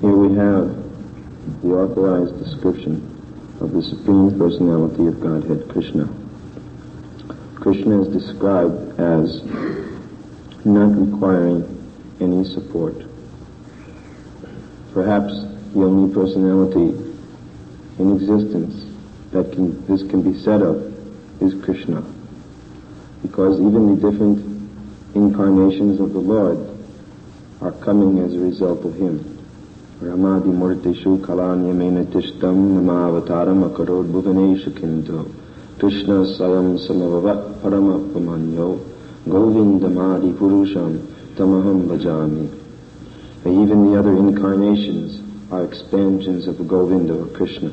Here we have the authorized description of the Supreme Personality of Godhead, Krishna. Krishna is described as not requiring any support. Perhaps the only personality in existence that can, this can be said of is Krishna. Because even the different incarnations of the Lord are coming as a result of Him. Tishtam Namavataram Akarod Bhuvaneshu Kinto Krishna Sayam Samavavat Paramapamanyo Govindamadi Purusham Tamaham Bhajami. Even the other incarnations are expansions of Govinda or Krishna.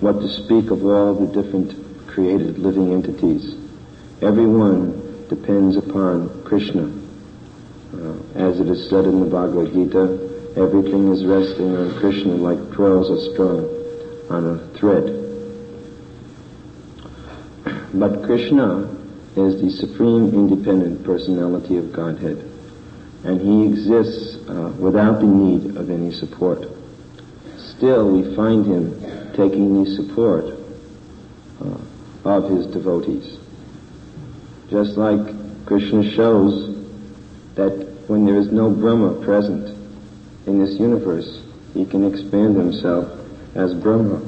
What to speak of all the different created living entities. Everyone depends upon Krishna. Uh, as it is said in the Bhagavad Gita, Everything is resting on Krishna like pearls are strung on a thread. But Krishna is the supreme independent personality of Godhead, and he exists uh, without the need of any support. Still, we find him taking the support uh, of his devotees. Just like Krishna shows that when there is no Brahma present, in this universe, he can expand himself as Brahma.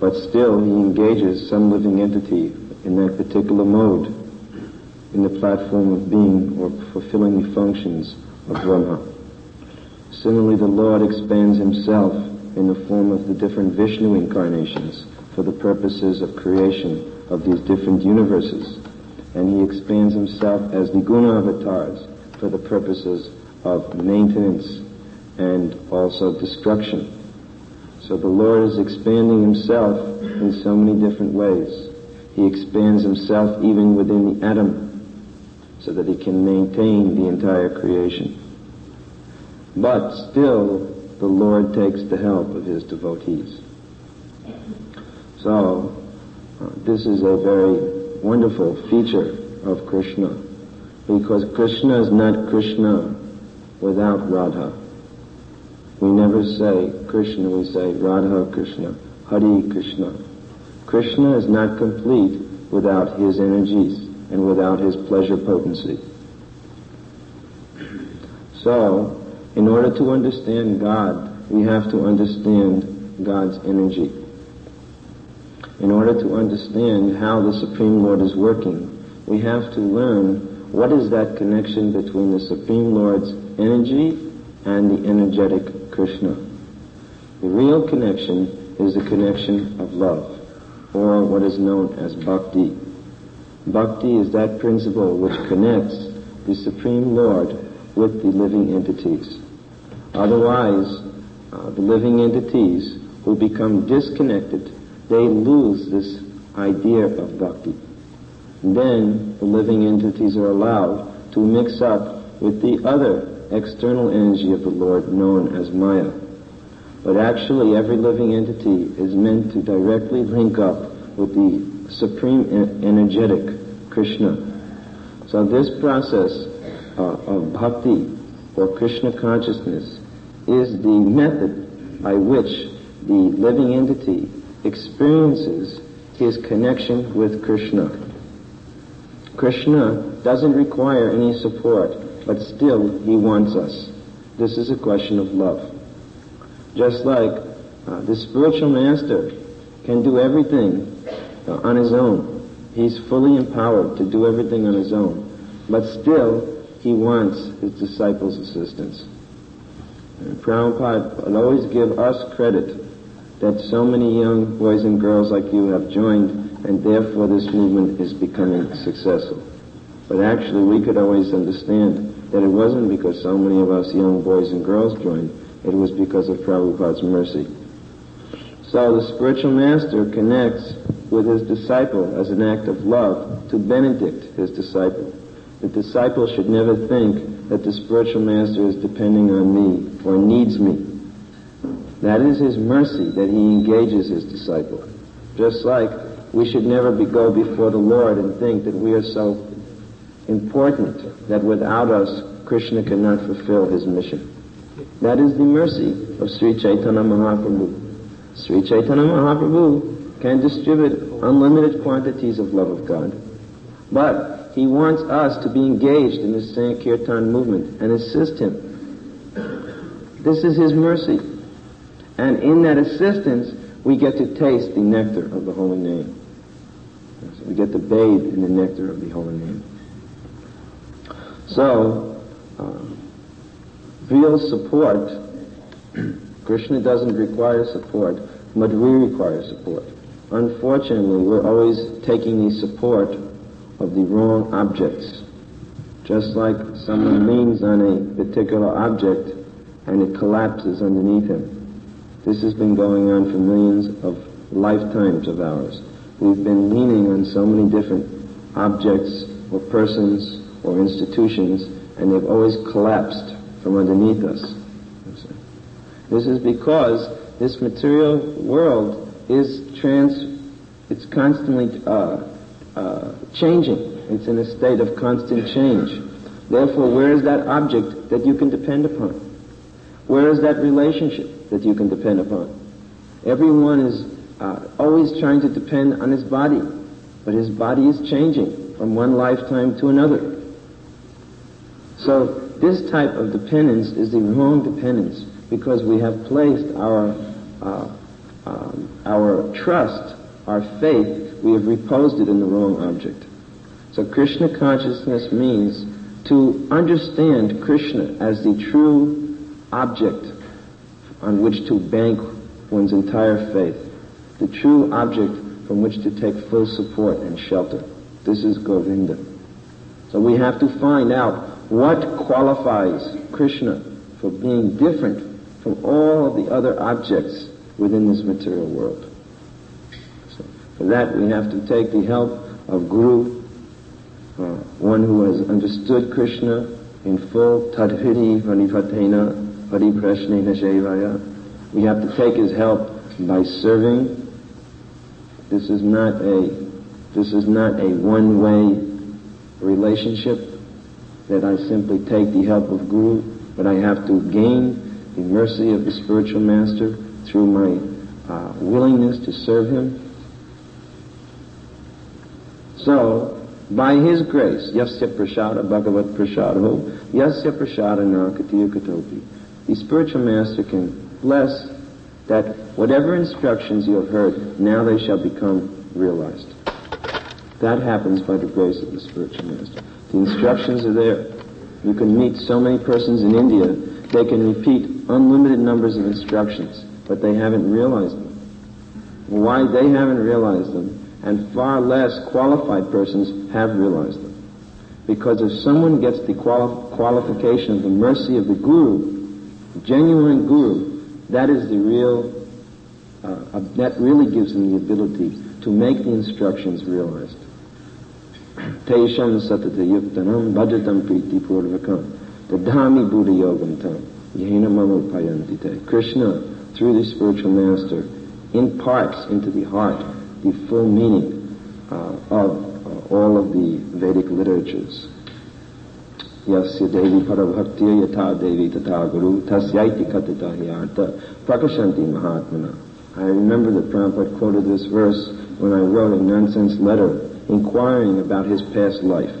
But still, he engages some living entity in that particular mode, in the platform of being or fulfilling the functions of Brahma. Similarly, the Lord expands himself in the form of the different Vishnu incarnations for the purposes of creation of these different universes. And he expands himself as the Guna avatars for the purposes of maintenance and also destruction. So the Lord is expanding himself in so many different ways. He expands himself even within the atom so that he can maintain the entire creation. But still, the Lord takes the help of his devotees. So, uh, this is a very wonderful feature of Krishna because Krishna is not Krishna without Radha. We never say Krishna, we say Radha Krishna, Hari Krishna. Krishna is not complete without his energies and without his pleasure potency. So, in order to understand God, we have to understand God's energy. In order to understand how the Supreme Lord is working, we have to learn what is that connection between the Supreme Lord's energy and the energetic Krishna. The real connection is the connection of love, or what is known as bhakti. Bhakti is that principle which connects the Supreme Lord with the living entities. Otherwise, uh, the living entities who become disconnected, they lose this idea of bhakti. Then the living entities are allowed to mix up with the other external energy of the Lord known as Maya. But actually, every living entity is meant to directly link up with the supreme energetic Krishna. So this process uh, of bhakti or Krishna consciousness is the method by which the living entity experiences his connection with Krishna. Krishna doesn't require any support but still he wants us. This is a question of love. Just like uh, the spiritual master can do everything uh, on his own. He's fully empowered to do everything on his own. But still, he wants his disciples' assistance. And Prabhupada always give us credit that so many young boys and girls like you have joined, and therefore this movement is becoming successful. But actually, we could always understand that it wasn't because so many of us young boys and girls joined, it was because of Prabhupada's mercy. So the spiritual master connects with his disciple as an act of love to benedict his disciple. The disciple should never think that the spiritual master is depending on me or needs me. That is his mercy that he engages his disciple. Just like we should never be, go before the Lord and think that we are so important that without us, Krishna cannot fulfill his mission. That is the mercy of Sri Chaitanya Mahaprabhu. Sri Chaitanya Mahaprabhu can distribute unlimited quantities of love of God. But he wants us to be engaged in the Sankirtan movement and assist him. This is his mercy. And in that assistance, we get to taste the nectar of the holy name. We get to bathe in the nectar of the holy name. So, uh, real support, Krishna doesn't require support, but we require support. Unfortunately, we're always taking the support of the wrong objects. Just like someone leans on a particular object and it collapses underneath him. This has been going on for millions of lifetimes of ours. We've been leaning on so many different objects or persons or institutions and they've always collapsed from underneath us. This is because this material world is trans, it's constantly uh, uh, changing. It's in a state of constant change. Therefore, where is that object that you can depend upon? Where is that relationship that you can depend upon? Everyone is uh, always trying to depend on his body, but his body is changing from one lifetime to another. So this type of dependence is the wrong dependence because we have placed our uh, um, our trust, our faith, we have reposed it in the wrong object. So Krishna consciousness means to understand Krishna as the true object on which to bank one's entire faith, the true object from which to take full support and shelter. This is Govinda. So we have to find out what qualifies Krishna for being different from all of the other objects within this material world. So for that we have to take the help of Guru, uh, one who has understood Krishna in full, tadhiri varivatena pariprashnena shevaya. We have to take his help by serving. This is not a this is not a one-way relationship that I simply take the help of Guru, but I have to gain the mercy of the spiritual master through my uh, willingness to serve him. So, by his grace, yasya prashada bhagavat prashado, yasya prashada narkatiya katopi, the spiritual master can bless that whatever instructions you have heard, now they shall become realized. That happens by the grace of the spiritual master. The instructions are there. You can meet so many persons in India, they can repeat unlimited numbers of instructions, but they haven't realized them. Why they haven't realized them, and far less qualified persons have realized them. Because if someone gets the quali- qualification of the mercy of the Guru, genuine Guru, that is the real, uh, uh, that really gives them the ability to make the instructions realized. Satata yuktanam bhajatam priti purvakam dadhami buddha yogam tam yena mamupayantite. Krishna, through the spiritual master, imparts into the heart the full meaning uh, of uh, all of the Vedic literatures. Yasya Devi Parabhaktir Yata Devi Tata Guru Tasyaiti Katita Hyarta Prakashanti Mahatmana. I remember that Prabhupada quoted this verse when I wrote a nonsense letter inquiring about his past life.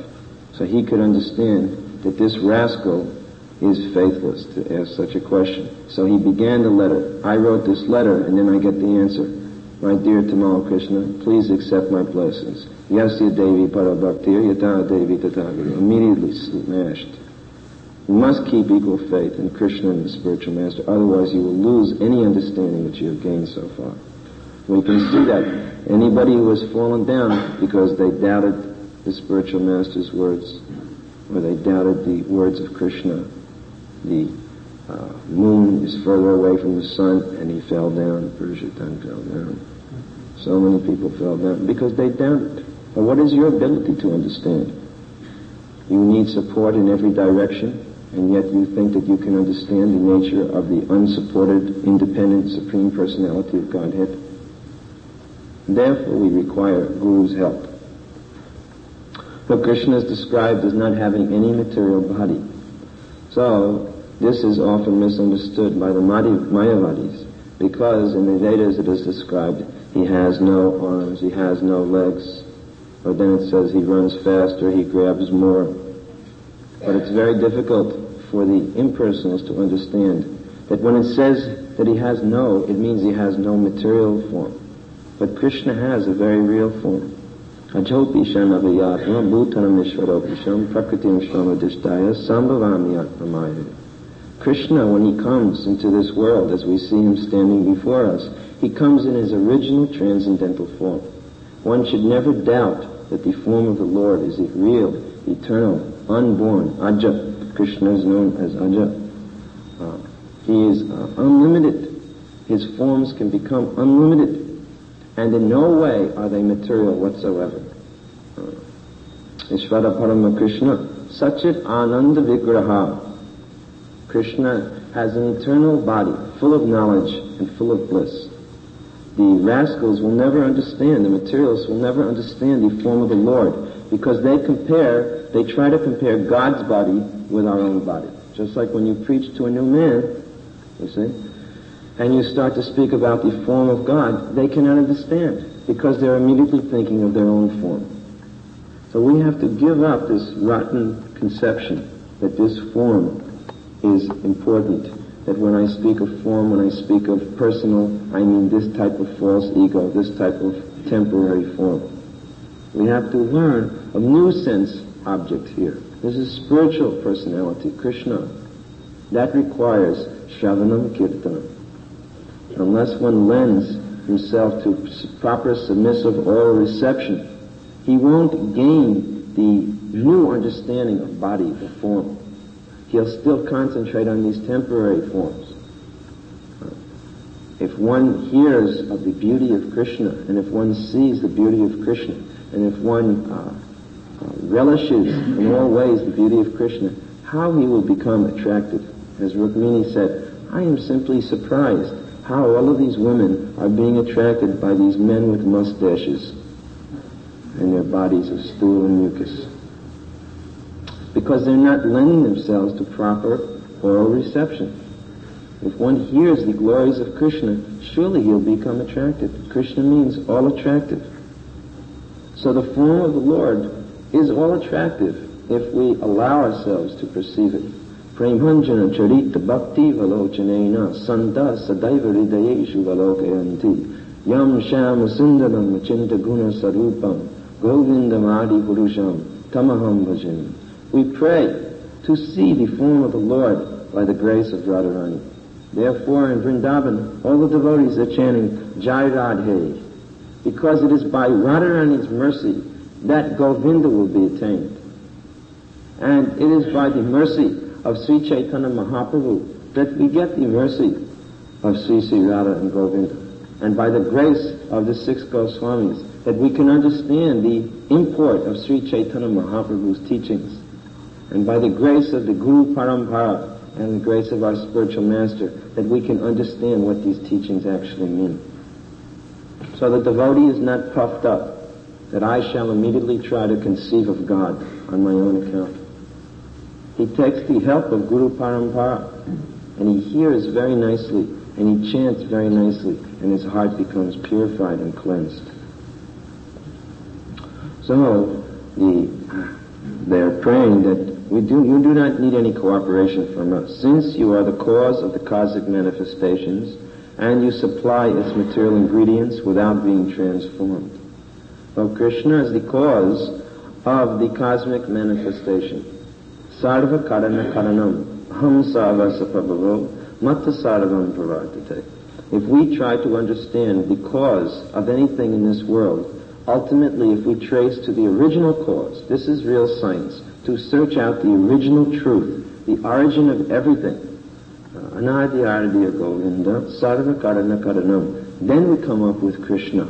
So he could understand that this rascal is faithless to ask such a question. So he began the letter. I wrote this letter and then I get the answer. My dear Tamal Krishna, please accept my blessings. Yasya Devi Parabhaktir Yata Devi Tataguru. Immediately smashed. You must keep equal faith in Krishna and the spiritual master, otherwise you will lose any understanding that you have gained so far. We can see that Anybody who has fallen down because they doubted the spiritual master's words, or they doubted the words of Krishna, the uh, moon is further away from the sun, and he fell down. Purushottam fell down. So many people fell down because they doubted. But what is your ability to understand? You need support in every direction, and yet you think that you can understand the nature of the unsupported, independent, supreme personality of Godhead? Therefore, we require Guru's help. So Krishna is described as not having any material body. So, this is often misunderstood by the Mayavadis because in the Vedas it is described he has no arms, he has no legs, or then it says he runs faster, he grabs more. But it's very difficult for the impersonals to understand that when it says that he has no, it means he has no material form. But Krishna has a very real form. Ajopi shanavayatma bhutanam ishvaropisham prakritim shramadishtaya sambhavami atmamaya. Krishna, when he comes into this world, as we see him standing before us, he comes in his original transcendental form. One should never doubt that the form of the Lord is real, eternal, unborn. Aja. Krishna is known as Aja. Uh, he is uh, unlimited. His forms can become unlimited. And in no way are they material whatsoever. Ishvara Parama Krishna. Sachit Ananda Vigraha. Krishna has an eternal body, full of knowledge and full of bliss. The rascals will never understand, the materialists will never understand the form of the Lord because they compare, they try to compare God's body with our own body. Just like when you preach to a new man, you see, and you start to speak about the form of God, they cannot understand because they're immediately thinking of their own form. So we have to give up this rotten conception that this form is important. That when I speak of form, when I speak of personal, I mean this type of false ego, this type of temporary form. We have to learn a new sense object here. This is spiritual personality, Krishna. That requires Shravanam Kirtanam. Unless one lends himself to proper submissive oral reception, he won't gain the new understanding of body, the form he'll still concentrate on these temporary forms. If one hears of the beauty of Krishna, and if one sees the beauty of Krishna, and if one uh, uh, relishes in all ways the beauty of Krishna, how he will become attracted. As Rukmini said, I am simply surprised how all of these women are being attracted by these men with mustaches and their bodies of stool and mucus because they're not lending themselves to proper oral reception. If one hears the glories of Krishna, surely he'll become attracted. Krishna means all attractive. So the form of the Lord is all attractive if we allow ourselves to perceive it. Yam shama sundaram machinta guna sarupam govindam adi purusham tamaham bhajan. We pray to see the form of the Lord by the grace of Radharani. Therefore, in Vrindavan, all the devotees are chanting Jai Radhe, because it is by Radharani's mercy that Govinda will be attained. And it is by the mercy of Sri Chaitanya Mahaprabhu that we get the mercy of Sri Sri Radha and Govinda. And by the grace of the six Goswamis that we can understand the import of Sri Chaitanya Mahaprabhu's teachings and by the grace of the Guru Parampara and the grace of our spiritual master that we can understand what these teachings actually mean. So the devotee is not puffed up that I shall immediately try to conceive of God on my own account. He takes the help of Guru Parampara and he hears very nicely and he chants very nicely and his heart becomes purified and cleansed. So the, they're praying that we do, you do not need any cooperation from us. Since you are the cause of the cosmic manifestations, and you supply its material ingredients without being transformed. So Krishna is the cause of the cosmic manifestation. Sarva karana karanam, ham sarva sapabhavo, matta sarvam pravartate. If we try to understand the cause of anything in this world, ultimately if we trace to the original cause, this is real science, to search out the original truth, the origin of everything. Uh, Anadi Aradiya Govinda, Sarva Karana Karanam. Then we come up with Krishna.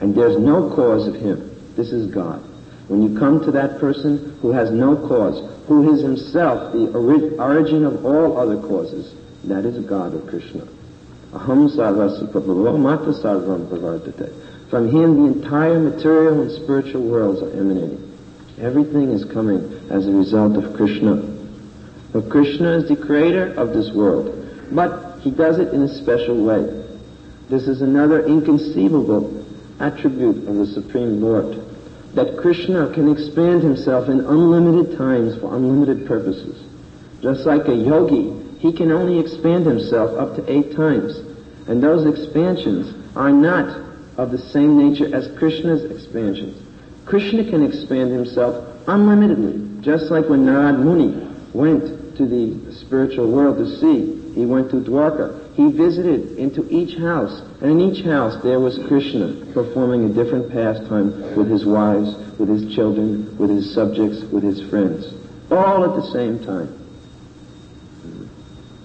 And there's no cause of him. This is God. When you come to that person who has no cause, who is himself the ori- origin of all other causes, that is God or Krishna. Aham sarvasi mata sarvam From him the entire material and spiritual worlds are emanating. Everything is coming as a result of Krishna. But Krishna is the creator of this world. But he does it in a special way. This is another inconceivable attribute of the Supreme Lord. That Krishna can expand himself in unlimited times for unlimited purposes. Just like a yogi, he can only expand himself up to eight times. And those expansions are not of the same nature as Krishna's expansions. Krishna can expand himself unlimitedly, just like when Narad Muni went to the spiritual world to see. He went to Dwarka. He visited into each house, and in each house there was Krishna performing a different pastime with his wives, with his children, with his subjects, with his friends, all at the same time.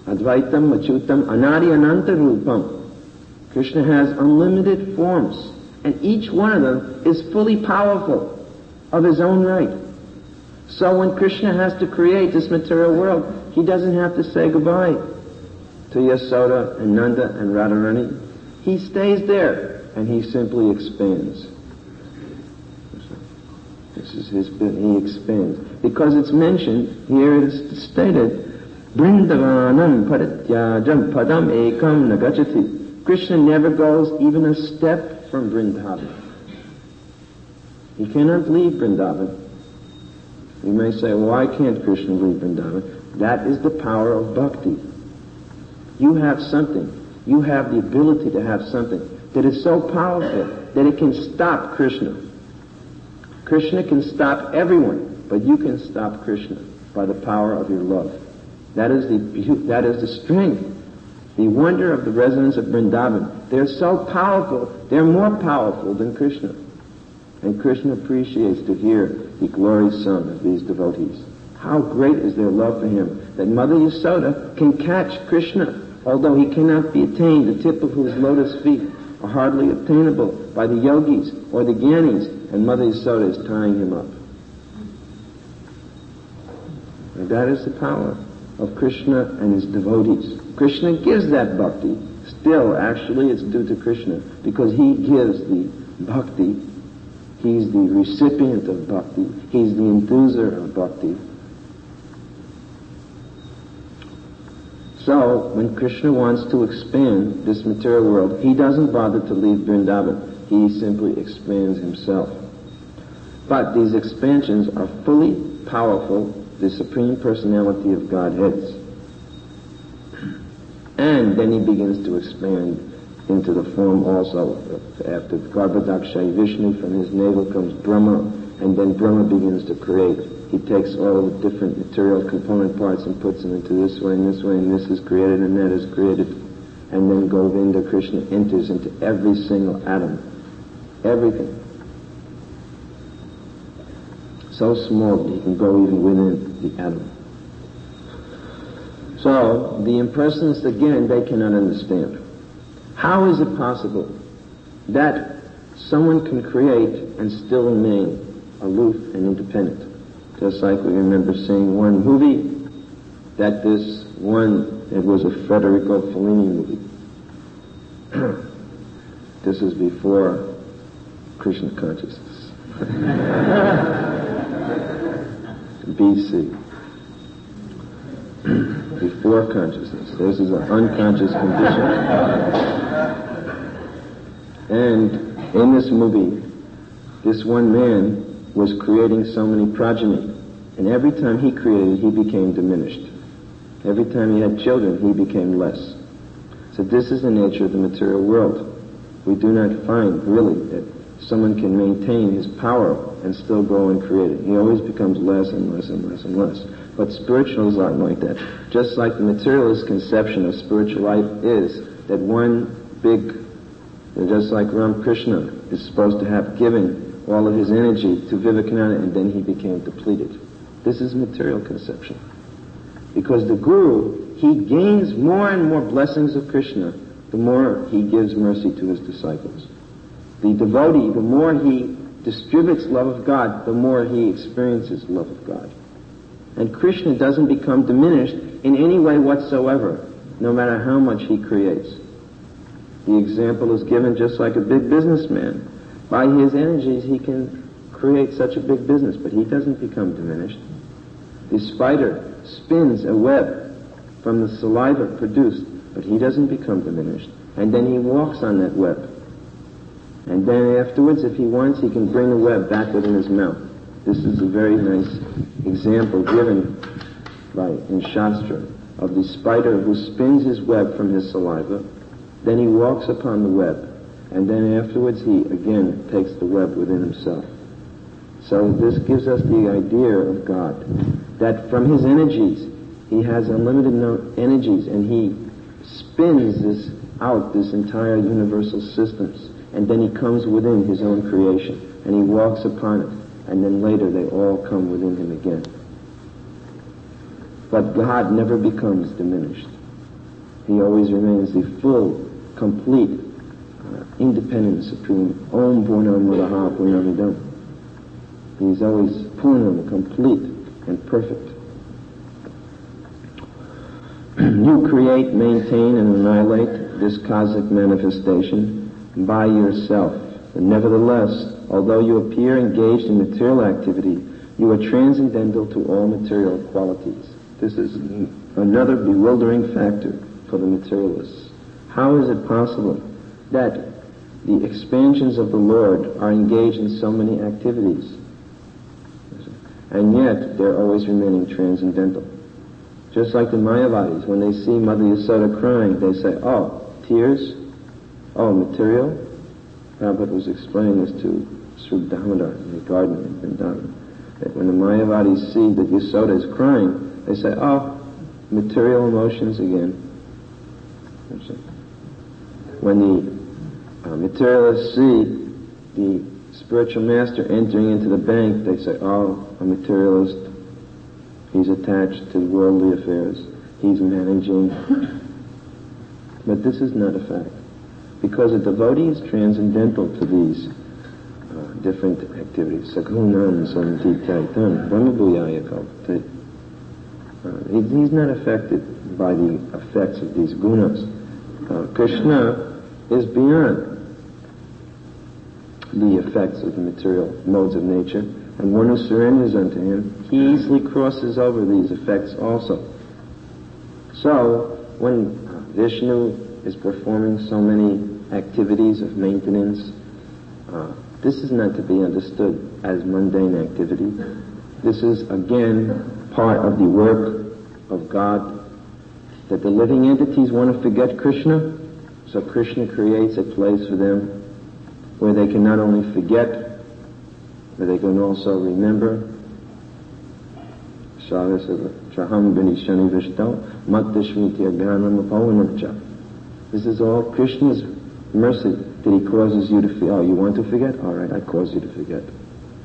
Advaitam, Achutam, Anadi Ananta Rupam. Krishna has unlimited forms, and each one of them is fully powerful of his own right. So when Krishna has to create this material world, he doesn't have to say goodbye to Yasoda and Nanda and Radharani. He stays there and he simply expands. This is his. He expands. Because it's mentioned, here it is stated, Brindavanam parityajam padam ekam nagachati. Krishna never goes even a step from Vrindavan. He cannot leave Vrindavan. You may say, why can't Krishna leave Vrindavan? That is the power of bhakti. You have something. You have the ability to have something that is so powerful that it can stop Krishna. Krishna can stop everyone, but you can stop Krishna by the power of your love. That is the that is the strength, the wonder of the residents of Vrindavan. They're so powerful. They're more powerful than Krishna. And Krishna appreciates to hear the glorious song of these devotees. How great is their love for him that Mother Yasoda can catch Krishna, although he cannot be attained, the tip of whose lotus feet are hardly obtainable by the yogis or the gyanis, and Mother Yasoda is tying him up. And that is the power of Krishna and his devotees. Krishna gives that bhakti. Still, actually, it's due to Krishna because he gives the bhakti He's the recipient of bhakti. He's the enthuser of bhakti. So, when Krishna wants to expand this material world, he doesn't bother to leave Vrindavan. He simply expands himself. But these expansions are fully powerful, the Supreme Personality of Godheads. And then he begins to expand into the form also after Garbhodakshay Vishnu, from his navel comes Brahma, and then Brahma begins to create. He takes all the different material component parts and puts them into this way and this way, and this is created and that is created. And then Govinda Krishna enters into every single atom. Everything. So small that he can go even within the atom. So, the impersonalists, again, they cannot understand. How is it possible that someone can create and still remain aloof and independent? Just like we remember seeing one movie, that this one, it was a Federico Fellini movie. this is before Krishna consciousness. BC. before consciousness. This is an unconscious condition. And in this movie, this one man was creating so many progeny. And every time he created, he became diminished. Every time he had children, he became less. So this is the nature of the material world. We do not find really that someone can maintain his power and still grow and create it. He always becomes less and less and less and less. But spiritual is not like that. Just like the materialist conception of spiritual life is that one big just like Ramakrishna is supposed to have given all of his energy to Vivekananda and then he became depleted. This is material conception. Because the Guru, he gains more and more blessings of Krishna the more he gives mercy to his disciples. The devotee, the more he distributes love of God, the more he experiences love of God. And Krishna doesn't become diminished in any way whatsoever, no matter how much he creates. The example is given just like a big businessman. By his energies, he can create such a big business, but he doesn't become diminished. The spider spins a web from the saliva produced, but he doesn't become diminished. And then he walks on that web. And then afterwards, if he wants, he can bring the web back within his mouth. This is a very nice example given by in Shastra of the spider who spins his web from his saliva, then he walks upon the web, and then afterwards he again takes the web within himself. So this gives us the idea of God, that from his energies, he has unlimited no- energies, and he spins this out, this entire universal systems, and then he comes within his own creation, and he walks upon it, and then later they all come within him again. But God never becomes diminished. He always remains the full, complete, independent, supreme. Om Purnam Mudaha Purnamidam. He's always Purnam, complete and perfect. you create, maintain, and annihilate this cosmic manifestation by yourself. And nevertheless, although you appear engaged in material activity, you are transcendental to all material qualities. This is another bewildering factor for the materialists. How is it possible that the expansions of the Lord are engaged in so many activities, and yet they're always remaining transcendental? Just like the Mayavadis, when they see Mother Yasoda crying, they say, oh, tears? Oh, material? Prabhupada was explaining this to Sri Damodar in the garden in Vrindavan. That when the Mayavadis see that Yasoda is crying, they say, oh, material emotions again. When the uh, materialists see the spiritual master entering into the bank, they say, oh, a materialist, he's attached to worldly affairs, he's managing. but this is not a fact. Because a devotee is transcendental to these uh, different activities. Sagunan samtitaitan, brahmabhuyaya kalpate. Uh, he's not affected by the effects of these gunas. Uh, Krishna is beyond the effects of the material modes of nature, and one who surrenders unto him, he easily crosses over these effects also. So, when Vishnu is performing so many activities of maintenance, uh, this is not to be understood as mundane activity. This is, again, part of the work of God that the living entities want to forget Krishna, so Krishna creates a place for them where they can not only forget, but they can also remember. This is all Krishna's mercy that he causes you to feel. Oh, you want to forget? All right, I cause you to forget.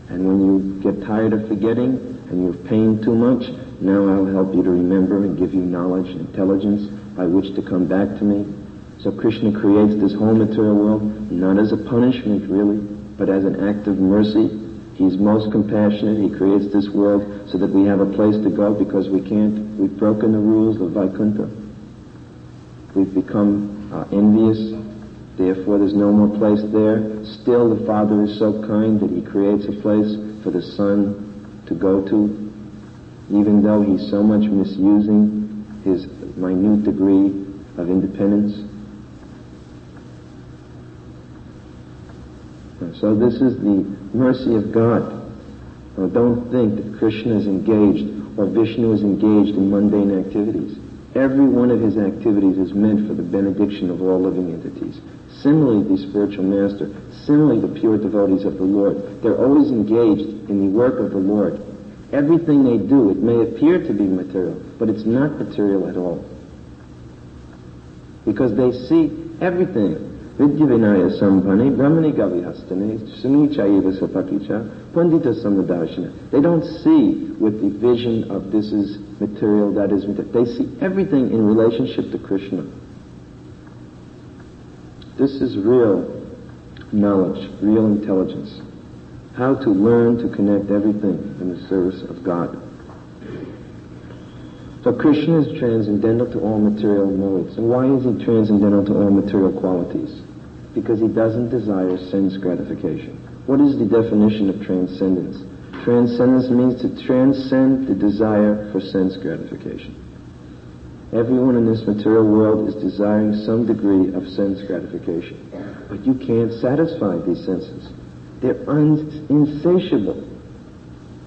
And when you get tired of forgetting and you've pained too much, now I'll help you to remember and give you knowledge and intelligence by which to come back to me. So Krishna creates this whole material world not as a punishment really, but as an act of mercy. He's most compassionate. He creates this world so that we have a place to go because we can't, we've broken the rules of Vaikuntha. We've become uh, envious. Therefore, there's no more place there. Still, the Father is so kind that He creates a place for the Son to go to, even though He's so much misusing His minute degree of independence. So this is the mercy of God. Now, don't think that Krishna is engaged or Vishnu is engaged in mundane activities. Every one of his activities is meant for the benediction of all living entities. Similarly, the spiritual master, similarly, the pure devotees of the Lord, they're always engaged in the work of the Lord. Everything they do, it may appear to be material, but it's not material at all. Because they see everything. Vidyavinaya sampane brahmani gavihastane sunichaiva sapakicha pandita samadarshana. They don't see with the vision of this is material, that is material. They see everything in relationship to Krishna. This is real knowledge, real intelligence. How to learn to connect everything in the service of God. So Krishna is transcendental to all material modes. And why is he transcendental to all material qualities? Because he doesn't desire sense gratification. What is the definition of transcendence? Transcendence means to transcend the desire for sense gratification. Everyone in this material world is desiring some degree of sense gratification. But you can't satisfy these senses. They're un- insatiable.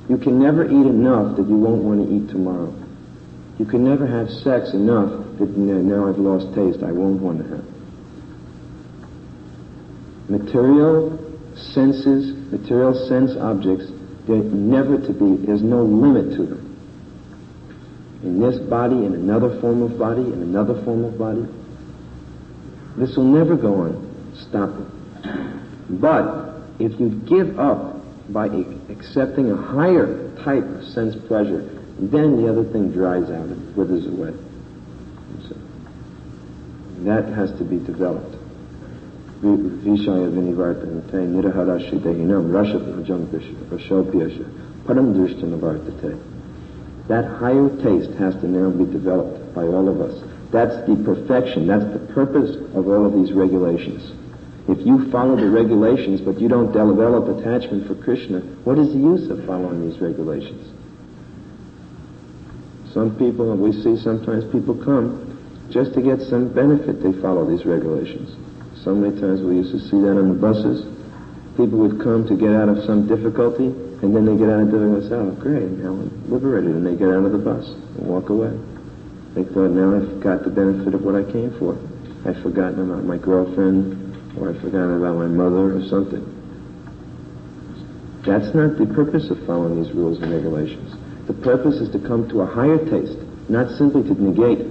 You can never eat enough that you won't want to eat tomorrow. You can never have sex enough that now I've lost taste, I won't want to have. Material senses, material sense objects, they're never to be, there's no limit to them. In this body, in another form of body, in another form of body. This will never go on. Stop it. But if you give up by accepting a higher type of sense pleasure, then the other thing dries out and withers away. So that has to be developed. Vishaya param drishtanavarsate. That higher taste has to now be developed by all of us. That's the perfection, that's the purpose of all of these regulations. If you follow the regulations but you don't develop attachment for Krishna, what is the use of following these regulations? Some people, we see sometimes people come just to get some benefit, they follow these regulations. So many times we used to see that on the buses. People would come to get out of some difficulty, and then they get out of difficulty and say, oh, great, now I'm liberated, and they get out of the bus and walk away. They thought, now I've got the benefit of what I came for. I've forgotten about my girlfriend, or I've forgotten about my mother or something. That's not the purpose of following these rules and regulations. The purpose is to come to a higher taste, not simply to negate.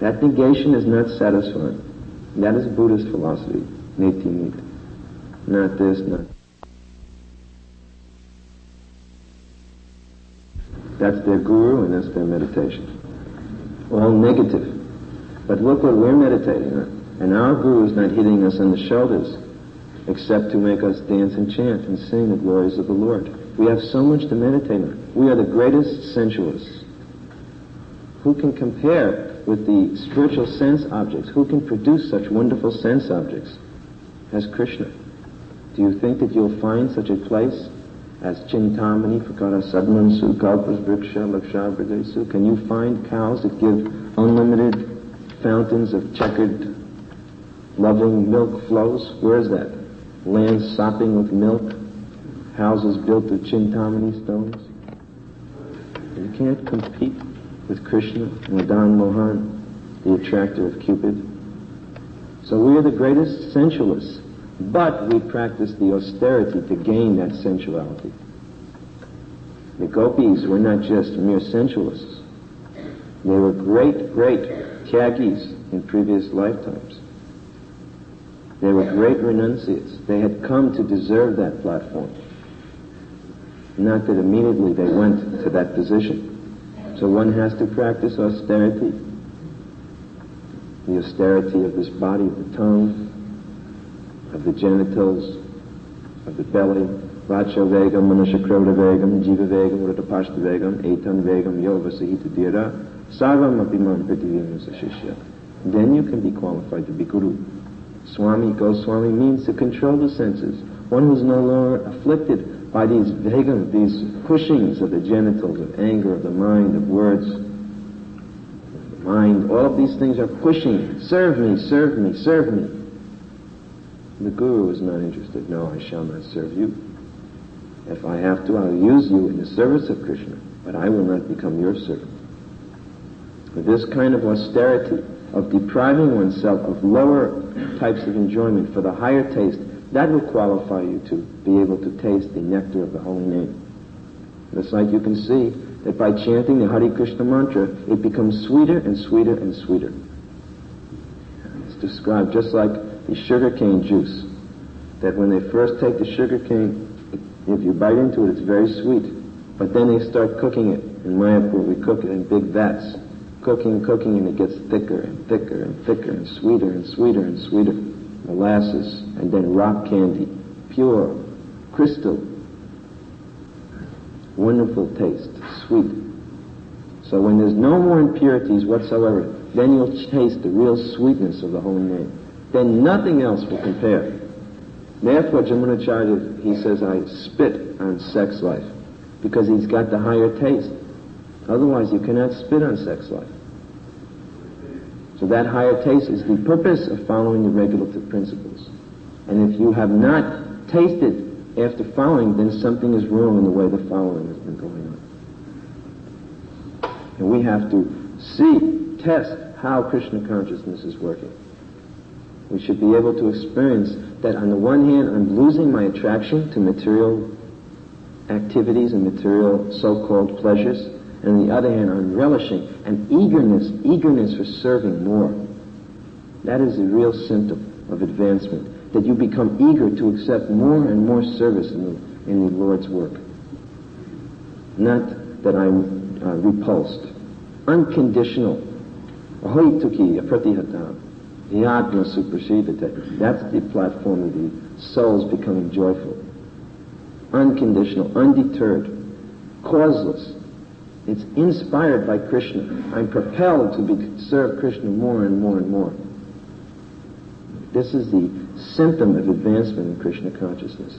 That negation is not satisfying. That is Buddhist philosophy. Neti nit. Not this, not. That's their guru and that's their meditation. All negative. But look what we're meditating on. And our Guru is not hitting us on the shoulders except to make us dance and chant and sing the glories of the Lord. We have so much to meditate on. We are the greatest sensualists. Who can compare with the spiritual sense objects? Who can produce such wonderful sense objects as Krishna? Do you think that you'll find such a place as Chintamani, Prakara Sadmansu, Kalpas Vriksha, Lakshabhridesu? Can you find cows that give unlimited fountains of checkered loving milk flows. Where is that? Land sopping with milk, houses built of chintamani stones. You can't compete with Krishna, Madan Mohan, the attractor of Cupid. So we are the greatest sensualists, but we practice the austerity to gain that sensuality. The gopis were not just mere sensualists. They were great, great tyagis in previous lifetimes. They were great renunciates. They had come to deserve that platform. Not that immediately they went to that position. So one has to practice austerity. The austerity of this body, of the tongue, of the genitals, of the belly. Vacha vegam, manushakrota vegam, jiva vegam, uratapashta vegam, etan vegam, yova sahita dira, sarvam apimam pritivim sashishya. Then you can be qualified to be guru. Swami Goswami means to control the senses. One who's no longer afflicted by these vegam, these pushings of the genitals, of anger, of the mind, of words. The mind, all of these things are pushing. Serve me, serve me, serve me. The Guru is not interested. No, I shall not serve you. If I have to, I'll use you in the service of Krishna, but I will not become your servant. With this kind of austerity, of depriving oneself of lower types of enjoyment for the higher taste, that will qualify you to be able to taste the nectar of the holy name. It's like you can see that by chanting the Hare Krishna mantra, it becomes sweeter and sweeter and sweeter. It's described just like the sugarcane juice, that when they first take the sugarcane, if you bite into it, it's very sweet. But then they start cooking it. In Mayapur, we cook it in big vats cooking, cooking, and it gets thicker and thicker and thicker and sweeter and sweeter and sweeter. Molasses, and then rock candy, pure, crystal, wonderful taste, sweet. So when there's no more impurities whatsoever, then you'll taste the real sweetness of the holy name. Then nothing else will compare. Therefore, Jamunacharya, he says, I spit on sex life. because he's got the higher taste. Otherwise, you cannot spit on sex life. So that higher taste is the purpose of following the regulative principles. And if you have not tasted after following, then something is wrong in the way the following has been going on. And we have to see, test how Krishna consciousness is working. We should be able to experience that on the one hand, I'm losing my attraction to material activities and material so-called pleasures, and on the other hand, I'm relishing an eagerness, eagerness for serving more. That is the real symptom of advancement, that you become eager to accept more and more service in the, in the Lord's work. Not that I'm uh, repulsed. Unconditional. That's the platform of the soul's becoming joyful. Unconditional, undeterred, causeless. It's inspired by Krishna. I'm propelled to be, serve Krishna more and more and more. This is the symptom of advancement in Krishna consciousness.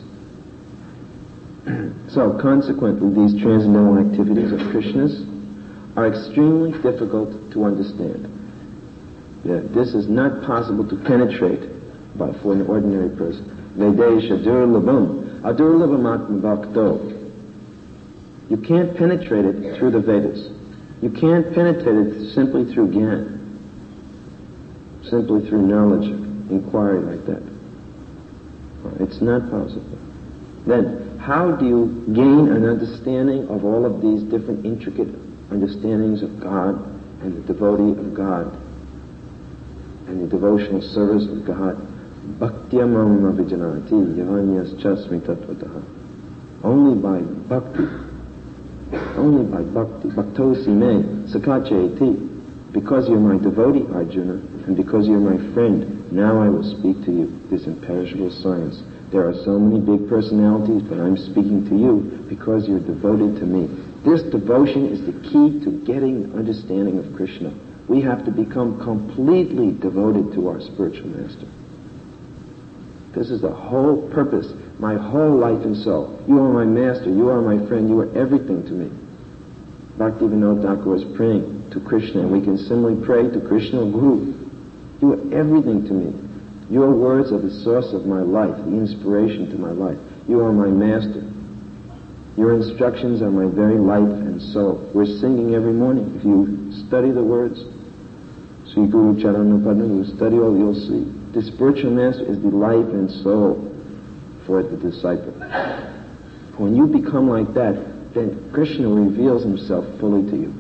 so consequently, these transcendental activities of Krishna's are extremely difficult to understand. Yeah, this is not possible to penetrate by, for an ordinary person. Vedesha durlabham, adurlabhamatma bhakto. You can't penetrate it through the Vedas. You can't penetrate it simply through Gyan. Simply through knowledge, inquiry like that. It's not possible. Then, how do you gain an understanding of all of these different intricate understandings of God and the devotee of God and the devotional service of God. Bhaktyamam avijanati yavanyas chasmi tatvataha. Only by bhakti, only by bhakti, bhaktosi me. Because you're my devotee, Arjuna, and because you're my friend, now I will speak to you this imperishable science. There are so many big personalities, but I'm speaking to you because you're devoted to me. This devotion is the key to getting understanding of Krishna. We have to become completely devoted to our spiritual master. This is the whole purpose, my whole life and soul. You are my master, you are my friend, you are everything to me. Bhaktivinoda Thakur was praying to Krishna, and we can simply pray to Krishna Guru. You are everything to me. Your words are the source of my life, the inspiration to my life. You are my master. Your instructions are my very life and soul. We're singing every morning. If you study the words, Sri Guru Charanapadma, you study all, you'll see. The spiritual master is the life and soul for the disciple. When you become like that, then Krishna reveals himself fully to you.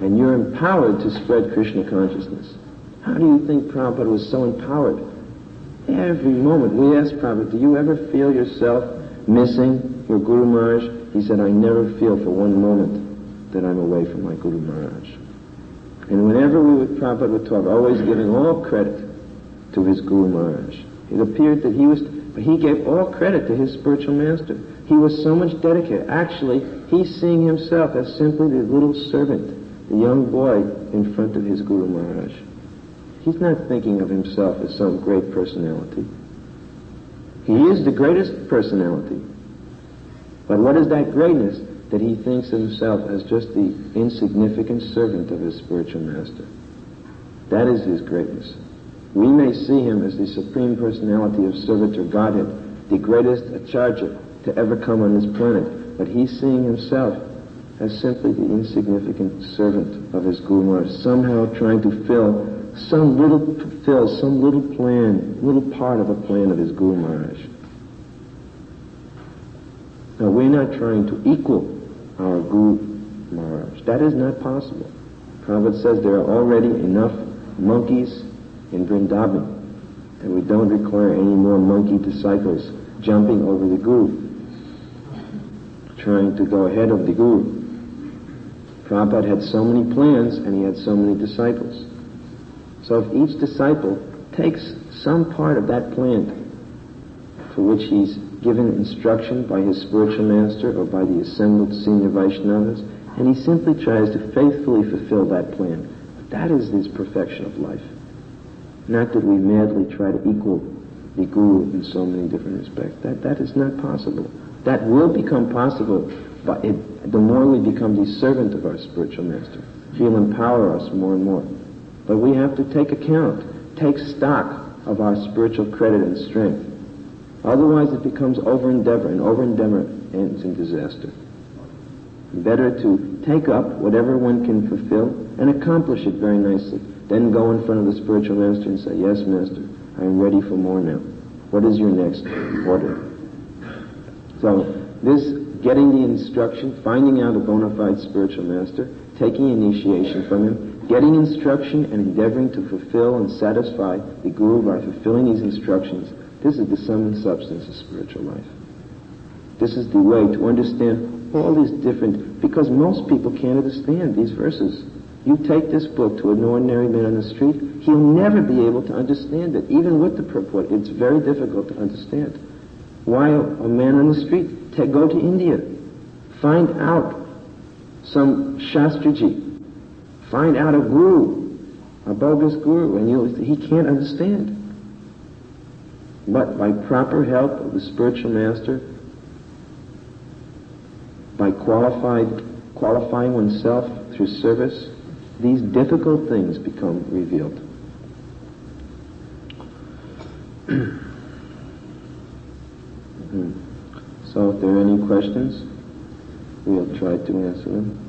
And you're empowered to spread Krishna consciousness. How do you think Prabhupada was so empowered? Every moment we ask Prabhupada, do you ever feel yourself missing your Guru Maharaj? He said, I never feel for one moment that I'm away from my Guru Maharaj. And whenever we with Prabhupada would talk, always giving all credit to his Guru Maharaj. It appeared that he was, he gave all credit to his spiritual master. He was so much dedicated. Actually, he's seeing himself as simply the little servant, the young boy in front of his Guru Maharaj. He's not thinking of himself as some great personality. He is the greatest personality. But what is that greatness? That he thinks of himself as just the insignificant servant of his spiritual master. That is his greatness. We may see him as the supreme personality of servitor Godhead, the greatest acharya to ever come on this planet. But he's seeing himself as simply the insignificant servant of his Guru Maharaj, somehow trying to fill some little fulfill some little plan, little part of a plan of his Guru Maharaj. Now we're not trying to equal our Guru Maharaj. That is not possible. Prabhupada says there are already enough monkeys in Vrindavan, and we don't require any more monkey disciples jumping over the Guru, trying to go ahead of the Guru. Prabhupada had so many plans and he had so many disciples. So if each disciple takes some part of that plan for which he's given instruction by his spiritual master or by the assembled senior Vaishnavas, and he simply tries to faithfully fulfill that plan, that is his perfection of life. Not that we madly try to equal the Guru in so many different respects. That, that is not possible. That will become possible but it, the more we become the servant of our spiritual master. He'll empower us more and more. But we have to take account, take stock of our spiritual credit and strength. Otherwise it becomes over-endeavor, and over-endeavor ends in disaster. Better to take up whatever one can fulfill and accomplish it very nicely. Then go in front of the spiritual master and say, yes, master, I am ready for more now. What is your next order? So this getting the instruction, finding out a bona fide spiritual master, taking initiation from him, getting instruction and endeavoring to fulfill and satisfy the guru by fulfilling these instructions. This is the sum and substance of spiritual life. This is the way to understand all these different, because most people can't understand these verses. You take this book to an ordinary man on the street, he'll never be able to understand it. Even with the purport, it's very difficult to understand. Why a, man on the street? Go to India. Find out some Shastriji. Find out a guru, a bogus guru, and you he can't understand. But by proper help of the spiritual master, by qualified qualifying oneself through service, these difficult things become revealed. So if there are any questions, we'll try to answer them.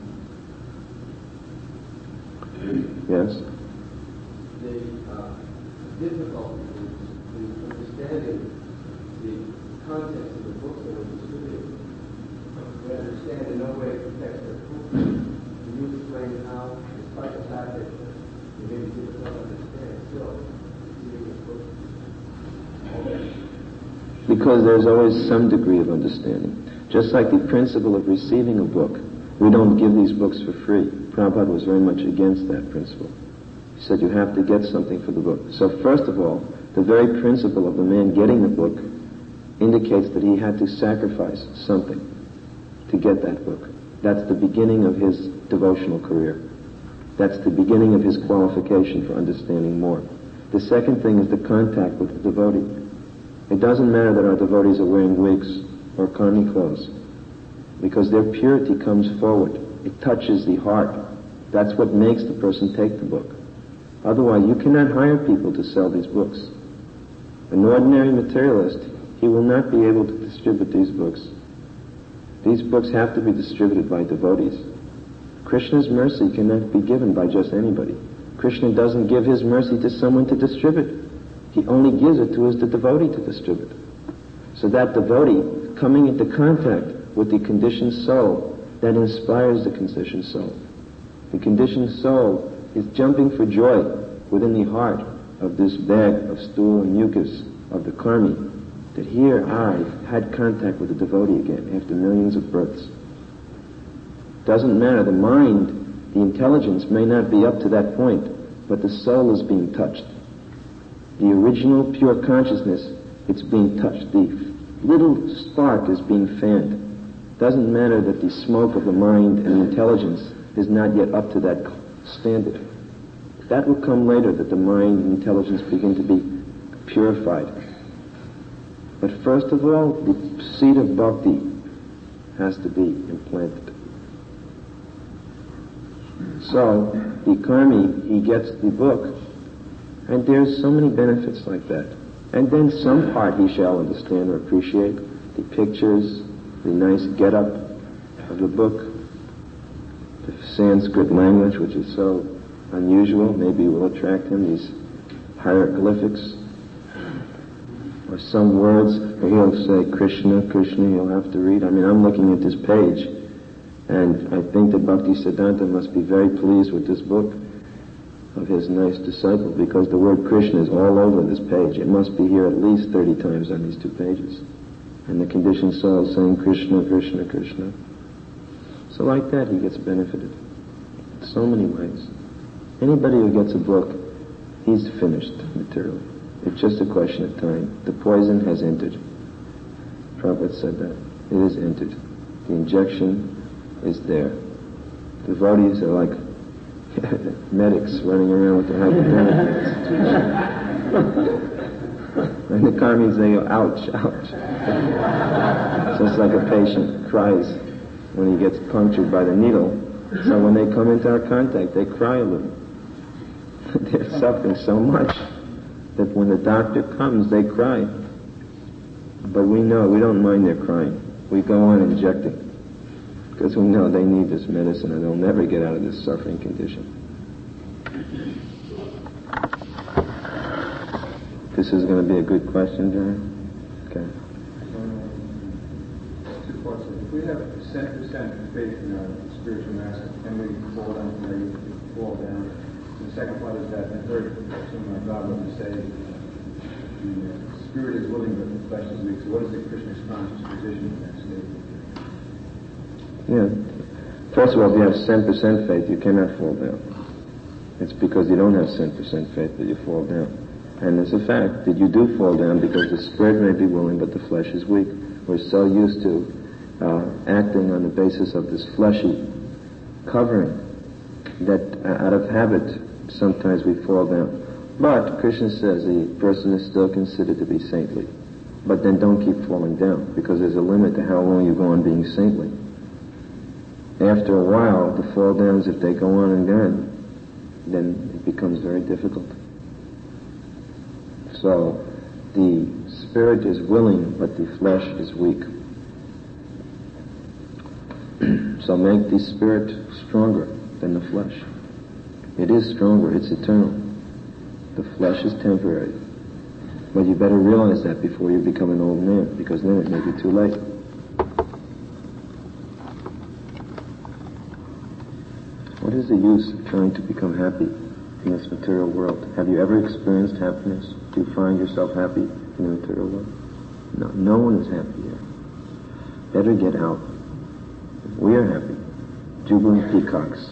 Yes? The uh, difficulty in understanding the context of the books that were distributed. We understand in no way the text of the book. Can you explain how, despite the fact that it may be difficult to understand, still, reading this book? Because there's always some degree of understanding. Just like the principle of receiving a book, we don't give these books for free. Prabhupada was very much against that principle. He said you have to get something for the book. So first of all, the very principle of the man getting the book indicates that he had to sacrifice something to get that book. That's the beginning of his devotional career. That's the beginning of his qualification for understanding more. The second thing is the contact with the devotee. It doesn't matter that our devotees are wearing wigs or karmi clothes, because their purity comes forward. It touches the heart. That's what makes the person take the book. Otherwise, you cannot hire people to sell these books. An ordinary materialist, he will not be able to distribute these books. These books have to be distributed by devotees. Krishna's mercy cannot be given by just anybody. Krishna doesn't give his mercy to someone to distribute. He only gives it to his the devotee to distribute. So that devotee coming into contact with the conditioned soul that inspires the conditioned soul. The conditioned soul is jumping for joy within the heart of this bag of stool and mucus of the karmi that here I had contact with the devotee again after millions of births. Doesn't matter, the mind, the intelligence may not be up to that point, but the soul is being touched. The original pure consciousness, it's being touched. The little spark is being fanned. Doesn't matter that the smoke of the mind and intelligence is not yet up to that standard. That will come later, that the mind and intelligence begin to be purified. But first of all, the seed of bhakti has to be implanted. So, the karmi, he gets the book, and there's so many benefits like that. And then some part he shall understand or appreciate, the pictures, the nice get-up of the book, the Sanskrit language, which is so unusual, maybe will attract him, these hieroglyphics, or some words, or he'll say Krishna, Krishna, he'll have to read. I mean, I'm looking at this page, and I think that Bhakti Siddhanta must be very pleased with this book of his nice disciple because the word Krishna is all over this page. It must be here at least 30 times on these two pages. And the conditioned soul is saying Krishna, Krishna, Krishna. So like that he gets benefited. in So many ways. Anybody who gets a book, he's finished materially. It's just a question of time. The poison has entered. Prabhupada said that. It has entered. The injection is there. Devotees are like medics running around with their hypodermic and the karmis they go, ouch, ouch. so Just like a patient cries when he gets punctured by the needle. So when they come into our contact, they cry a little. They're suffering so much that when the doctor comes, they cry. But we know, we don't mind their crying. We go on injecting. Because we know they need this medicine and they'll never get out of this suffering condition. This is going to be a good question, John? Okay. If we have 10% of faith in our spiritual master, can we fall down from there, fall down? The second part is that, the third, something God what we say, uh, the spirit is willing but the flesh is weak. So what is the Christian's conscious position? Yeah. First of all, if you have 10% faith, you cannot fall down. It's because you don't have 10% faith that you fall down. And it's a fact that you do fall down because the spirit may be willing, but the flesh is weak. We're so used to uh, acting on the basis of this fleshy covering that uh, out of habit sometimes we fall down. But Krishna says the person is still considered to be saintly. But then don't keep falling down because there's a limit to how long you go on being saintly. After a while, the fall downs, if they go on and on, then it becomes very difficult. So the spirit is willing, but the flesh is weak. so make the spirit stronger than the flesh. It is stronger, it's eternal. The flesh is temporary. But you better realize that before you become an old man, because then it may be too late. Is the use of trying to become happy in this material world? Have you ever experienced happiness? Do you find yourself happy in the material world? No, no one is happy here. Better get out. We are happy. Jubilant peacocks.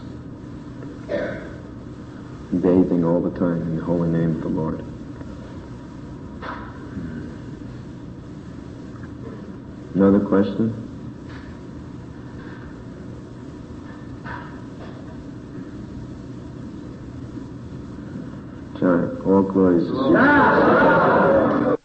Bathing all the time in the holy name of the Lord. Another question? John, all glories to ah! Jesus.